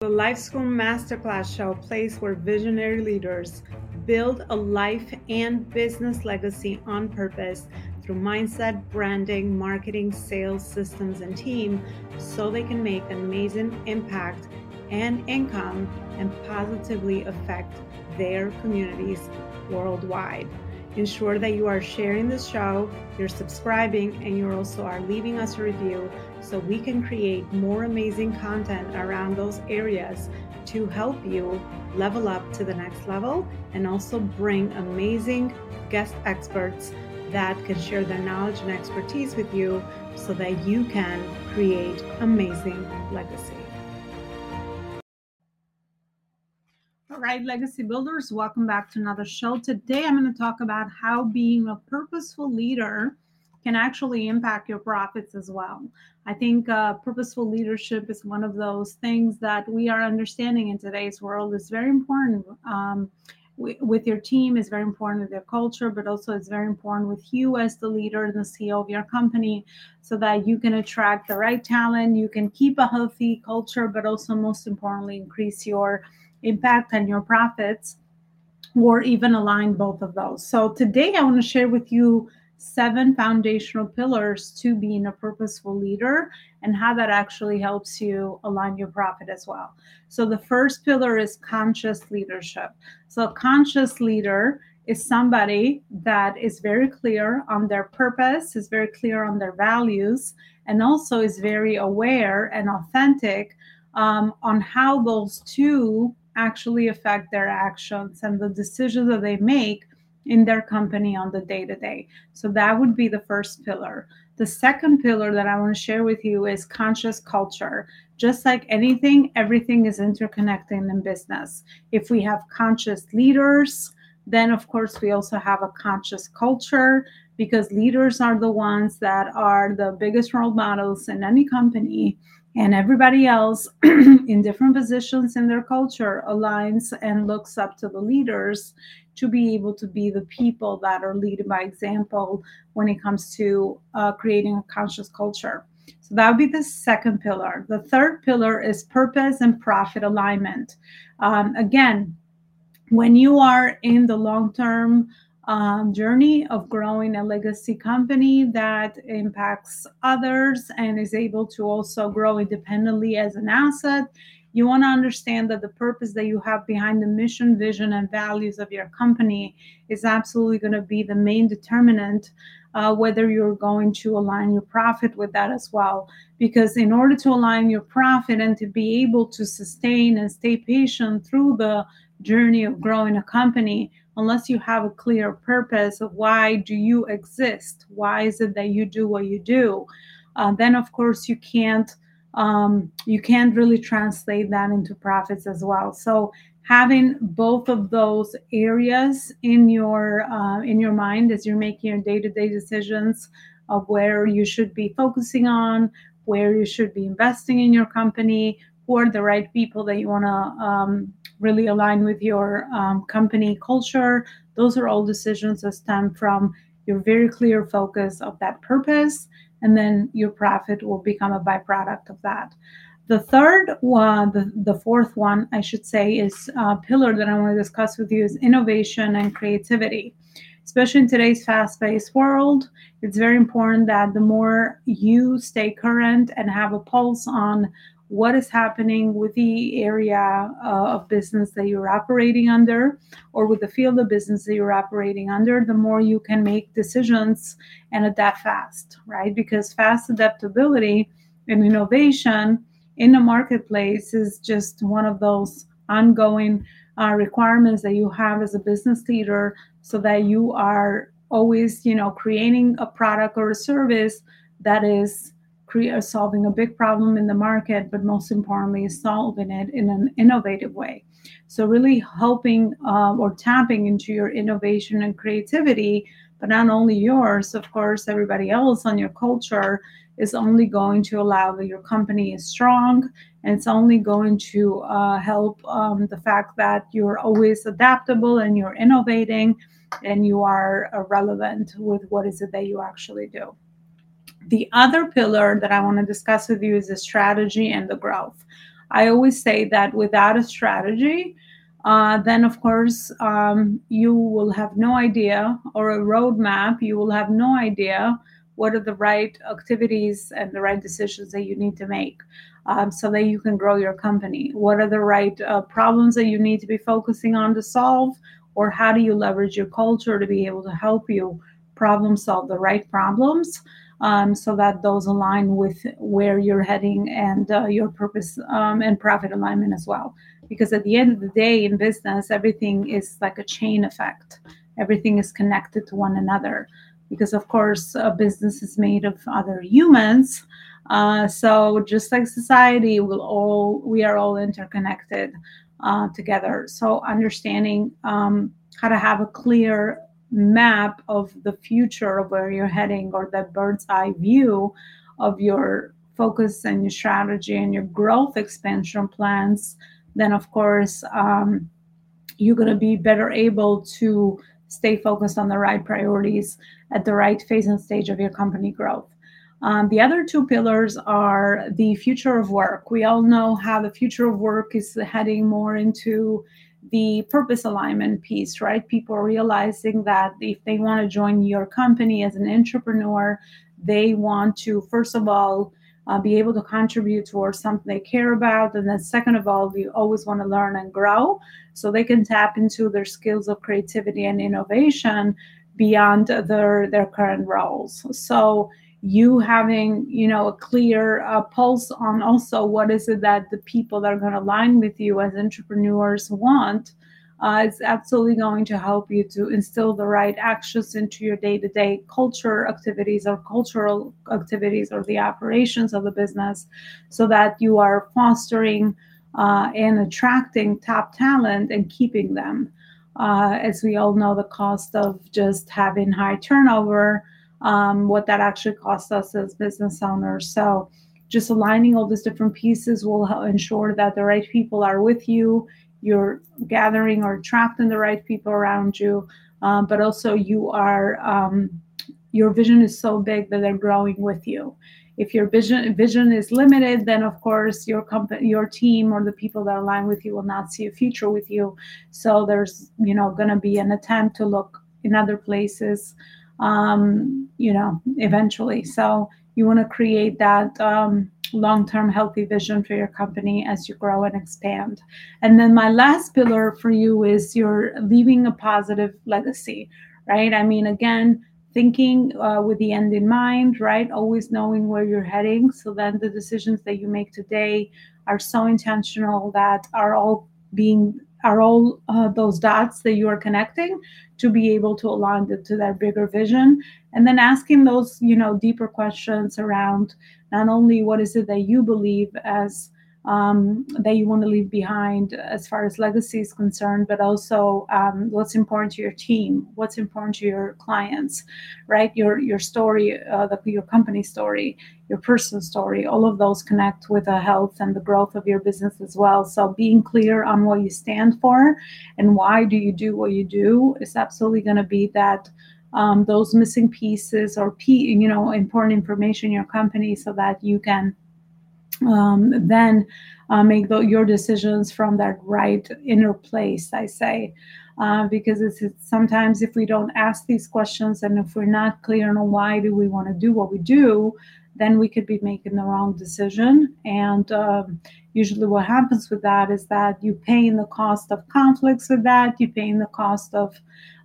The Life School Masterclass Show, place where visionary leaders build a life and business legacy on purpose through mindset, branding, marketing, sales, systems, and team so they can make an amazing impact and income and positively affect their communities worldwide. Ensure that you are sharing the show, you're subscribing, and you also are leaving us a review so we can create more amazing content around those areas to help you level up to the next level and also bring amazing guest experts that can share their knowledge and expertise with you so that you can create amazing legacy. Right, legacy builders, welcome back to another show. Today I'm going to talk about how being a purposeful leader can actually impact your profits as well. I think uh, purposeful leadership is one of those things that we are understanding in today's world is very important. Um, with your team is very important with your culture, but also it's very important with you as the leader and the CEO of your company, so that you can attract the right talent, you can keep a healthy culture, but also most importantly increase your impact and your profits, or even align both of those. So today I want to share with you seven foundational pillars to being a purposeful leader and how that actually helps you align your profit as well. So, the first pillar is conscious leadership. So, a conscious leader is somebody that is very clear on their purpose, is very clear on their values, and also is very aware and authentic um, on how those two actually affect their actions and the decisions that they make in their company on the day to day. So that would be the first pillar. The second pillar that I want to share with you is conscious culture. Just like anything, everything is interconnecting in business. If we have conscious leaders, then of course we also have a conscious culture because leaders are the ones that are the biggest role models in any company and everybody else in different positions in their culture aligns and looks up to the leaders to be able to be the people that are leading by example when it comes to uh, creating a conscious culture. So that would be the second pillar. The third pillar is purpose and profit alignment. Um, again, when you are in the long term um, journey of growing a legacy company that impacts others and is able to also grow independently as an asset, you want to understand that the purpose that you have behind the mission, vision, and values of your company is absolutely going to be the main determinant uh, whether you're going to align your profit with that as well. Because in order to align your profit and to be able to sustain and stay patient through the journey of growing a company, unless you have a clear purpose of why do you exist, why is it that you do what you do, uh, then of course you can't um, you can't really translate that into profits as well. So having both of those areas in your uh, in your mind as you're making your day-to-day decisions of where you should be focusing on, where you should be investing in your company, who are the right people that you want to um, really align with your um, company culture. Those are all decisions that stem from your very clear focus of that purpose and then your profit will become a byproduct of that. The third one, the, the fourth one, I should say, is a pillar that I want to discuss with you is innovation and creativity. Especially in today's fast paced world, it's very important that the more you stay current and have a pulse on what is happening with the area uh, of business that you're operating under or with the field of business that you're operating under, the more you can make decisions and adapt fast, right? Because fast adaptability and innovation in the marketplace is just one of those ongoing uh, requirements that you have as a business leader so that you are always you know creating a product or a service that is create, solving a big problem in the market, but most importantly, solving it in an innovative way. So, really helping uh, or tapping into your innovation and creativity, but not only yours, of course, everybody else on your culture is only going to allow that your company is strong and it's only going to uh, help um, the fact that you're always adaptable and you're innovating and you are uh, relevant with what is it that you actually do. The other pillar that I want to discuss with you is the strategy and the growth. I always say that without a strategy, uh, then of course um, you will have no idea or a roadmap you will have no idea what are the right activities and the right decisions that you need to make um, so that you can grow your company what are the right uh, problems that you need to be focusing on to solve or how do you leverage your culture to be able to help you problem solve the right problems um, so that those align with where you're heading and uh, your purpose um, and profit alignment as well. Because at the end of the day in business everything is like a chain effect. Everything is connected to one another. Because of course a business is made of other humans uh, so just like society will all we are all interconnected uh, together. So understanding um, how to have a clear map of the future of where you're heading or that bird's eye view of your focus and your strategy and your growth expansion plans then of course um, you're going to be better able to stay focused on the right priorities at the right phase and stage of your company growth. Um, the other two pillars are the future of work. We all know how the future of work is heading more into the purpose alignment piece, right? People realizing that if they want to join your company as an entrepreneur, they want to, first of all, uh, be able to contribute towards something they care about. And then, second of all, we always want to learn and grow so they can tap into their skills of creativity and innovation beyond their, their current roles. So, you having you know a clear uh, pulse on also what is it that the people that are going to align with you as entrepreneurs want uh, it's absolutely going to help you to instill the right actions into your day-to-day culture activities or cultural activities or the operations of the business so that you are fostering uh, and attracting top talent and keeping them. Uh, as we all know the cost of just having high turnover um, what that actually costs us as business owners so just aligning all these different pieces will ensure that the right people are with you you're gathering or attracting the right people around you, um, but also you are um, your vision is so big that they're growing with you. If your vision vision is limited, then of course your company, your team, or the people that align with you will not see a future with you. So there's you know going to be an attempt to look in other places, um, you know, eventually. So you want to create that um, long-term healthy vision for your company as you grow and expand. And then my last pillar for you is you're leaving a positive legacy right? I mean again thinking uh, with the end in mind right? Always knowing where you're heading. So then the decisions that you make today are so intentional that are all being are all uh, those dots that you are connecting to be able to align to, to that bigger vision and then asking those you know deeper questions around not only what is it that you believe as um, that you want to leave behind as far as legacy is concerned, but also um, what's important to your team, what's important to your clients, right? Your your story, uh, the, your company story, your personal story, all of those connect with the health and the growth of your business as well. So being clear on what you stand for and why do you do what you do is absolutely going to be that um, those missing pieces or p you know important information in your company so that you can um, then uh, make the, your decisions from that right inner place i say uh, because it's, it's, sometimes if we don't ask these questions and if we're not clear on why do we want to do what we do then we could be making the wrong decision and um, usually what happens with that is that you pay in the cost of conflicts with that you pay in the cost of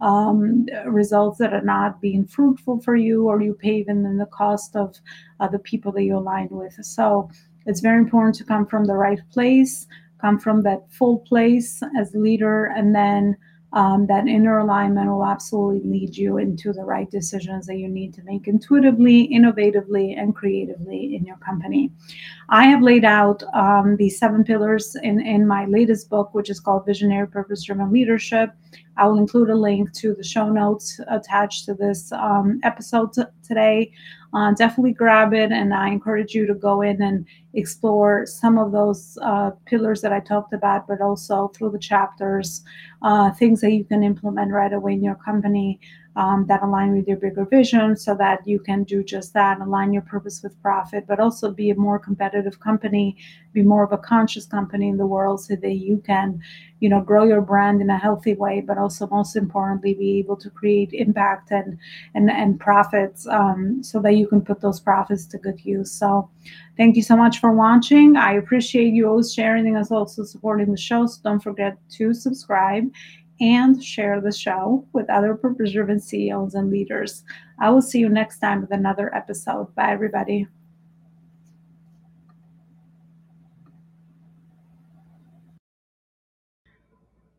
um, results that are not being fruitful for you, or you pay even in the cost of uh, the people that you align with. So it's very important to come from the right place, come from that full place as leader, and then um, that inner alignment will absolutely lead you into the right decisions that you need to make intuitively, innovatively, and creatively in your company. I have laid out um, these seven pillars in, in my latest book, which is called Visionary Purpose Driven Leadership. I will include a link to the show notes attached to this um, episode t- today. Uh, definitely grab it, and I encourage you to go in and explore some of those uh, pillars that I talked about, but also through the chapters, uh, things that you can implement right away in your company um, that align with your bigger vision so that you can do just that, align your purpose with profit, but also be a more competitive company, be more of a conscious company in the world so that you can, you know, grow your brand in a healthy way, but also most importantly, be able to create impact and and, and profits um, so that you can put those profits to good use. So thank you so much for watching. I appreciate you always sharing and also supporting the show. So don't forget to subscribe and share the show with other purpose driven CEOs and leaders. I will see you next time with another episode. Bye, everybody.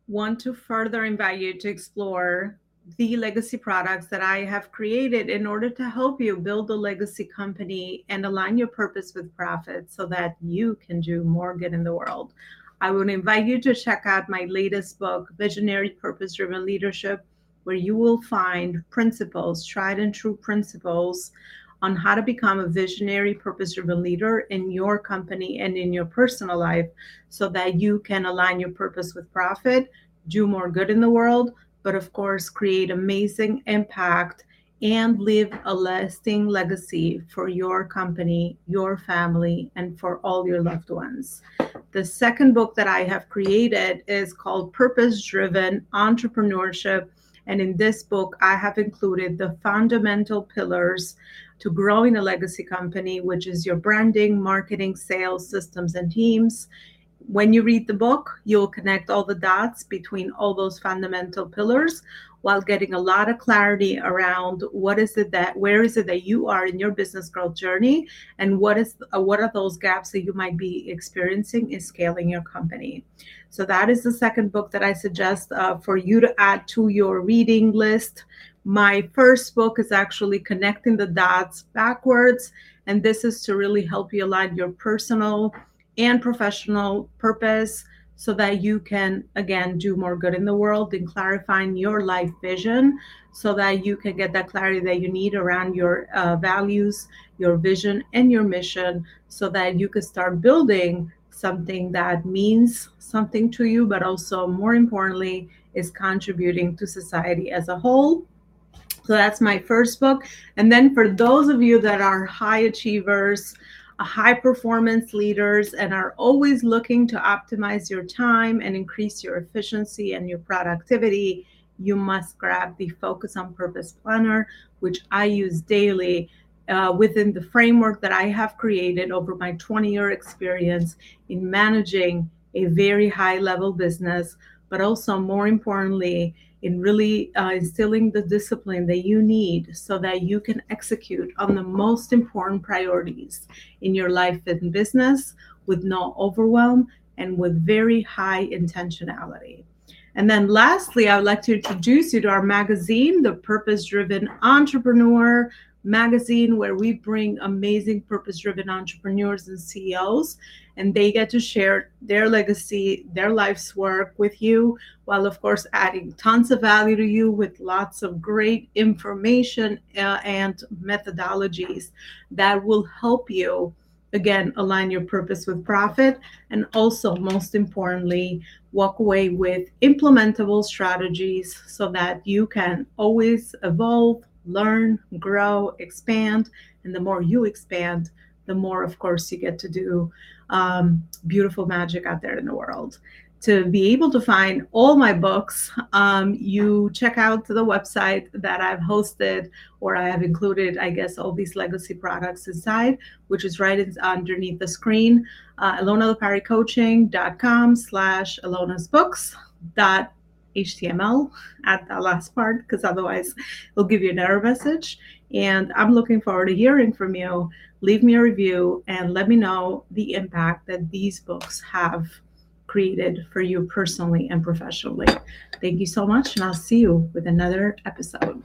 Want to further invite you to explore the legacy products that I have created in order to help you build a legacy company and align your purpose with profit so that you can do more good in the world. I would invite you to check out my latest book, Visionary Purpose Driven Leadership, where you will find principles, tried and true principles on how to become a visionary, purpose driven leader in your company and in your personal life so that you can align your purpose with profit, do more good in the world, but of course, create amazing impact and leave a lasting legacy for your company, your family, and for all your loved ones. The second book that I have created is called Purpose Driven Entrepreneurship. And in this book, I have included the fundamental pillars to growing a legacy company, which is your branding, marketing, sales, systems, and teams. When you read the book, you'll connect all the dots between all those fundamental pillars while getting a lot of clarity around what is it that where is it that you are in your business growth journey? And what is uh, what are those gaps that you might be experiencing in scaling your company? So that is the second book that i suggest uh, for you to add to your reading list. My first book is actually connecting the dots backwards and this is to really help you align your personal and professional purpose so that you can again do more good in the world and clarifying your life vision so that you can get that clarity that you need around your uh, values your vision and your mission so that you can start building something that means something to you but also more importantly is contributing to society as a whole. So that's my first book. And then for those of you that are high achievers high performance leaders and are always looking to optimize your time and increase your efficiency and your productivity, you must grab the Focus on Purpose Planner, which I use daily uh, within the framework that I have created over my 20 year experience in managing a very high level business, but also more importantly, in really uh, instilling the discipline that you need so that you can execute on the most important priorities in your life and business with no overwhelm and with very high intentionality. And then lastly, I would like to introduce you to our magazine, The Purpose Driven Entrepreneur magazine, where we bring amazing purpose driven entrepreneurs and CEOs and they get to share their legacy, their life's work with you, while of course adding tons of value to you with lots of great information uh, and methodologies that will help you again align your purpose with profit and also most importantly walk away with implementable strategies so that you can always evolve learn grow expand and the more you expand the more of course you get to do um, beautiful magic out there in the world. To be able to find all my books, um, you check out the website that I've hosted or I have included, I guess, all these legacy products inside, which is right underneath the screen, uh, elonaloparicoaching.com slash Elona's books dot HTML at that last part because otherwise it'll give you an error message. And I'm looking forward to hearing from you. Leave me a review and let me know the impact that these books have created for you personally and professionally. Thank you so much, and I'll see you with another episode.